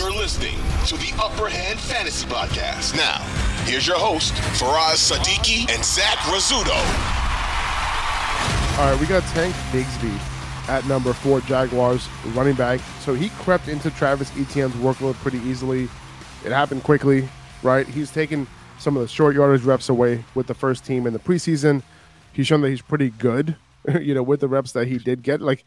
You're listening to the Upper Hand Fantasy Podcast. Now, here's your host, Faraz Siddiqi and Zach Rizzuto. All right, we got Tank Bigsby at number four, Jaguars running back. So he crept into Travis Etienne's workload pretty easily. It happened quickly, right? He's taken some of the short yardage reps away with the first team in the preseason. He's shown that he's pretty good, you know, with the reps that he did get. Like,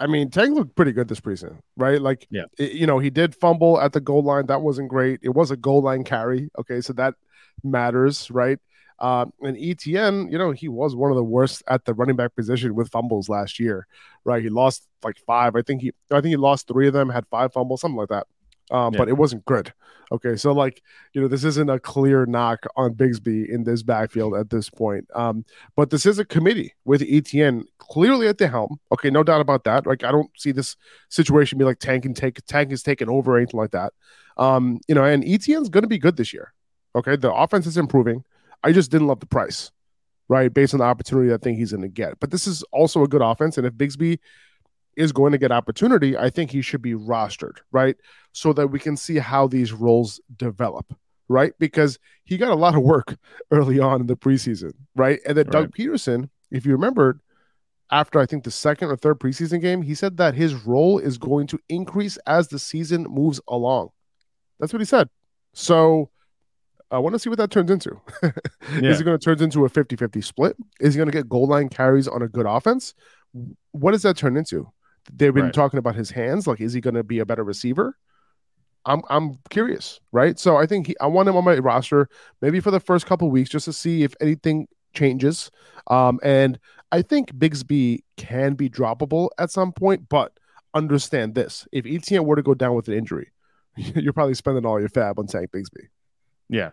I mean, Tank looked pretty good this preseason, right? Like, Yeah. it- you know, he did fumble at the goal line. That wasn't great. It was a goal line carry. Okay, so that matters, right? Um, and Etienne, you know, he was one of the worst at the running back position with fumbles last year, right? He lost like five. I think he, I think he lost three of them, had five fumbles, something like that. Um, Yeah. But it wasn't good. Okay, so like, you know, this isn't a clear knock on Bigsby in this backfield at this point. Um, but this is a committee with Etienne clearly at the helm. Okay, no doubt about that. Like, I don't see this situation be like Tank and take Tank is taking over or anything like that. Um, you know, and Etienne's going to be good this year. Okay, the offense is improving. I just didn't love the price, right? Based on the opportunity I think he's going to get. But this is also a good offense, and if Bigsby is going to get opportunity, I think he should be rostered, right? So that we can see how these roles develop, right? Because he got a lot of work early on in the preseason, right? And then Doug Pederson, if you remember, after I think the second or third preseason game, he said that his role is going to increase as the season moves along. That's what he said. So I want to see what that turns into. Yeah. Is it going to turn into a 50 50 split? Is he going to get goal line carries on a good offense? What does that turn into? They've been Right. talking about his hands. Like, is he going to be a better receiver? I'm I'm curious, right? So I think he, I want him on my roster, maybe for the first couple weeks, just to see if anything changes. Um, and I think Bigsby can be droppable at some point, but understand this: if Etienne were to go down with an injury, you're probably spending all your FAAB on Tank Bigsby. Yeah,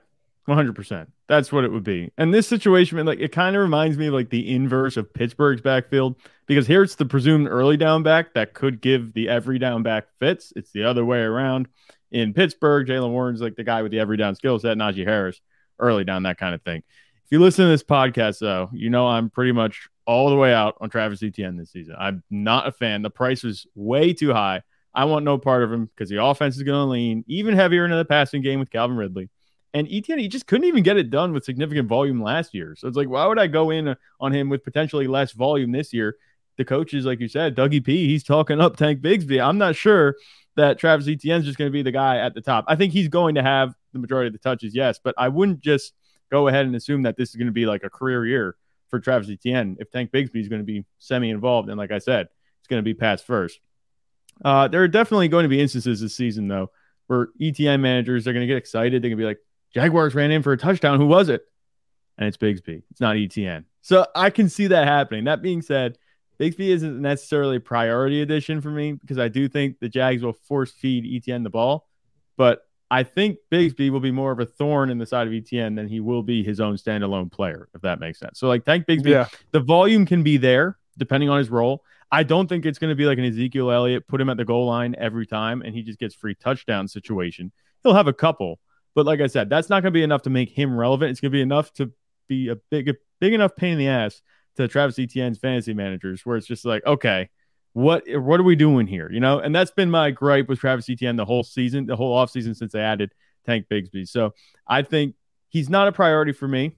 one hundred percent. That's what it would be. And this situation, like, it kind of reminds me of like the inverse of Pittsburgh's backfield because here it's the presumed early down back that could give the every down back fits. It's the other way around. In Pittsburgh, Jaylen Warren's like the guy with the every down skill set. Najee Harris, early down, that kind of thing. If you listen to this podcast, though, you know I'm pretty much all the way out on Travis Etienne this season. I'm not a fan. The price was way too high. I want no part of him because the offense is going to lean even heavier into the passing game with Calvin Ridley. And Etienne, he just couldn't even get it done with significant volume last year. So it's like, why would I go in on him with potentially less volume this year? The coaches, like you said, Dougie P, he's talking up Tank Bigsby. I'm not sure that Travis Etienne's just going to be the guy at the top. I think he's going to have the majority of the touches, yes, but I wouldn't just go ahead and assume that this is going to be like a career year for Travis Etienne if Tank Bigsby is going to be semi involved. And like I said, it's going to be pass first. Uh, there are definitely going to be instances this season, though, where Etienne managers are going to get excited. They're going to be like, Jaguars ran in for a touchdown. Who was it? And it's Bigsby. It's not Etienne. So I can see that happening. That being said, Bigsby isn't necessarily a priority addition for me because I do think the Jags will force feed Etienne the ball. But I think Bigsby will be more of a thorn in the side of Etienne than he will be his own standalone player, if that makes sense. So, like, Tank Bigsby, Yeah. the volume can be there depending on his role. I don't think it's going to be like an Ezekiel Elliott, put him at the goal line every time and he just gets free touchdown situation. He'll have a couple, but like I said, that's not going to be enough to make him relevant. It's going to be enough to be a big, a big enough pain in the ass to Travis Etienne's fantasy managers, where it's just like, okay, what what are we doing here? You know, and that's been my gripe with Travis Etienne the whole season, the whole offseason since they added Tank Bigsby. So I think he's not a priority for me,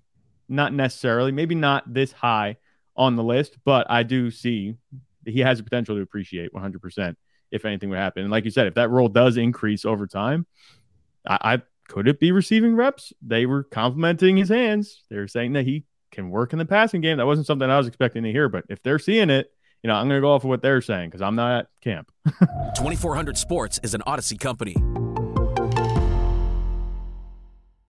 not necessarily, maybe not this high on the list, but I do see that he has the potential to appreciate 100% if anything would happen. And like you said, if that role does increase over time, I, I could it be receiving reps? They were complimenting his hands. They were saying that he can work in the passing game. That wasn't something I was expecting to hear, but if they're seeing it, you know, I'm going to go off of what they're saying because I'm not at camp. 2400 Sports is an Audacy company.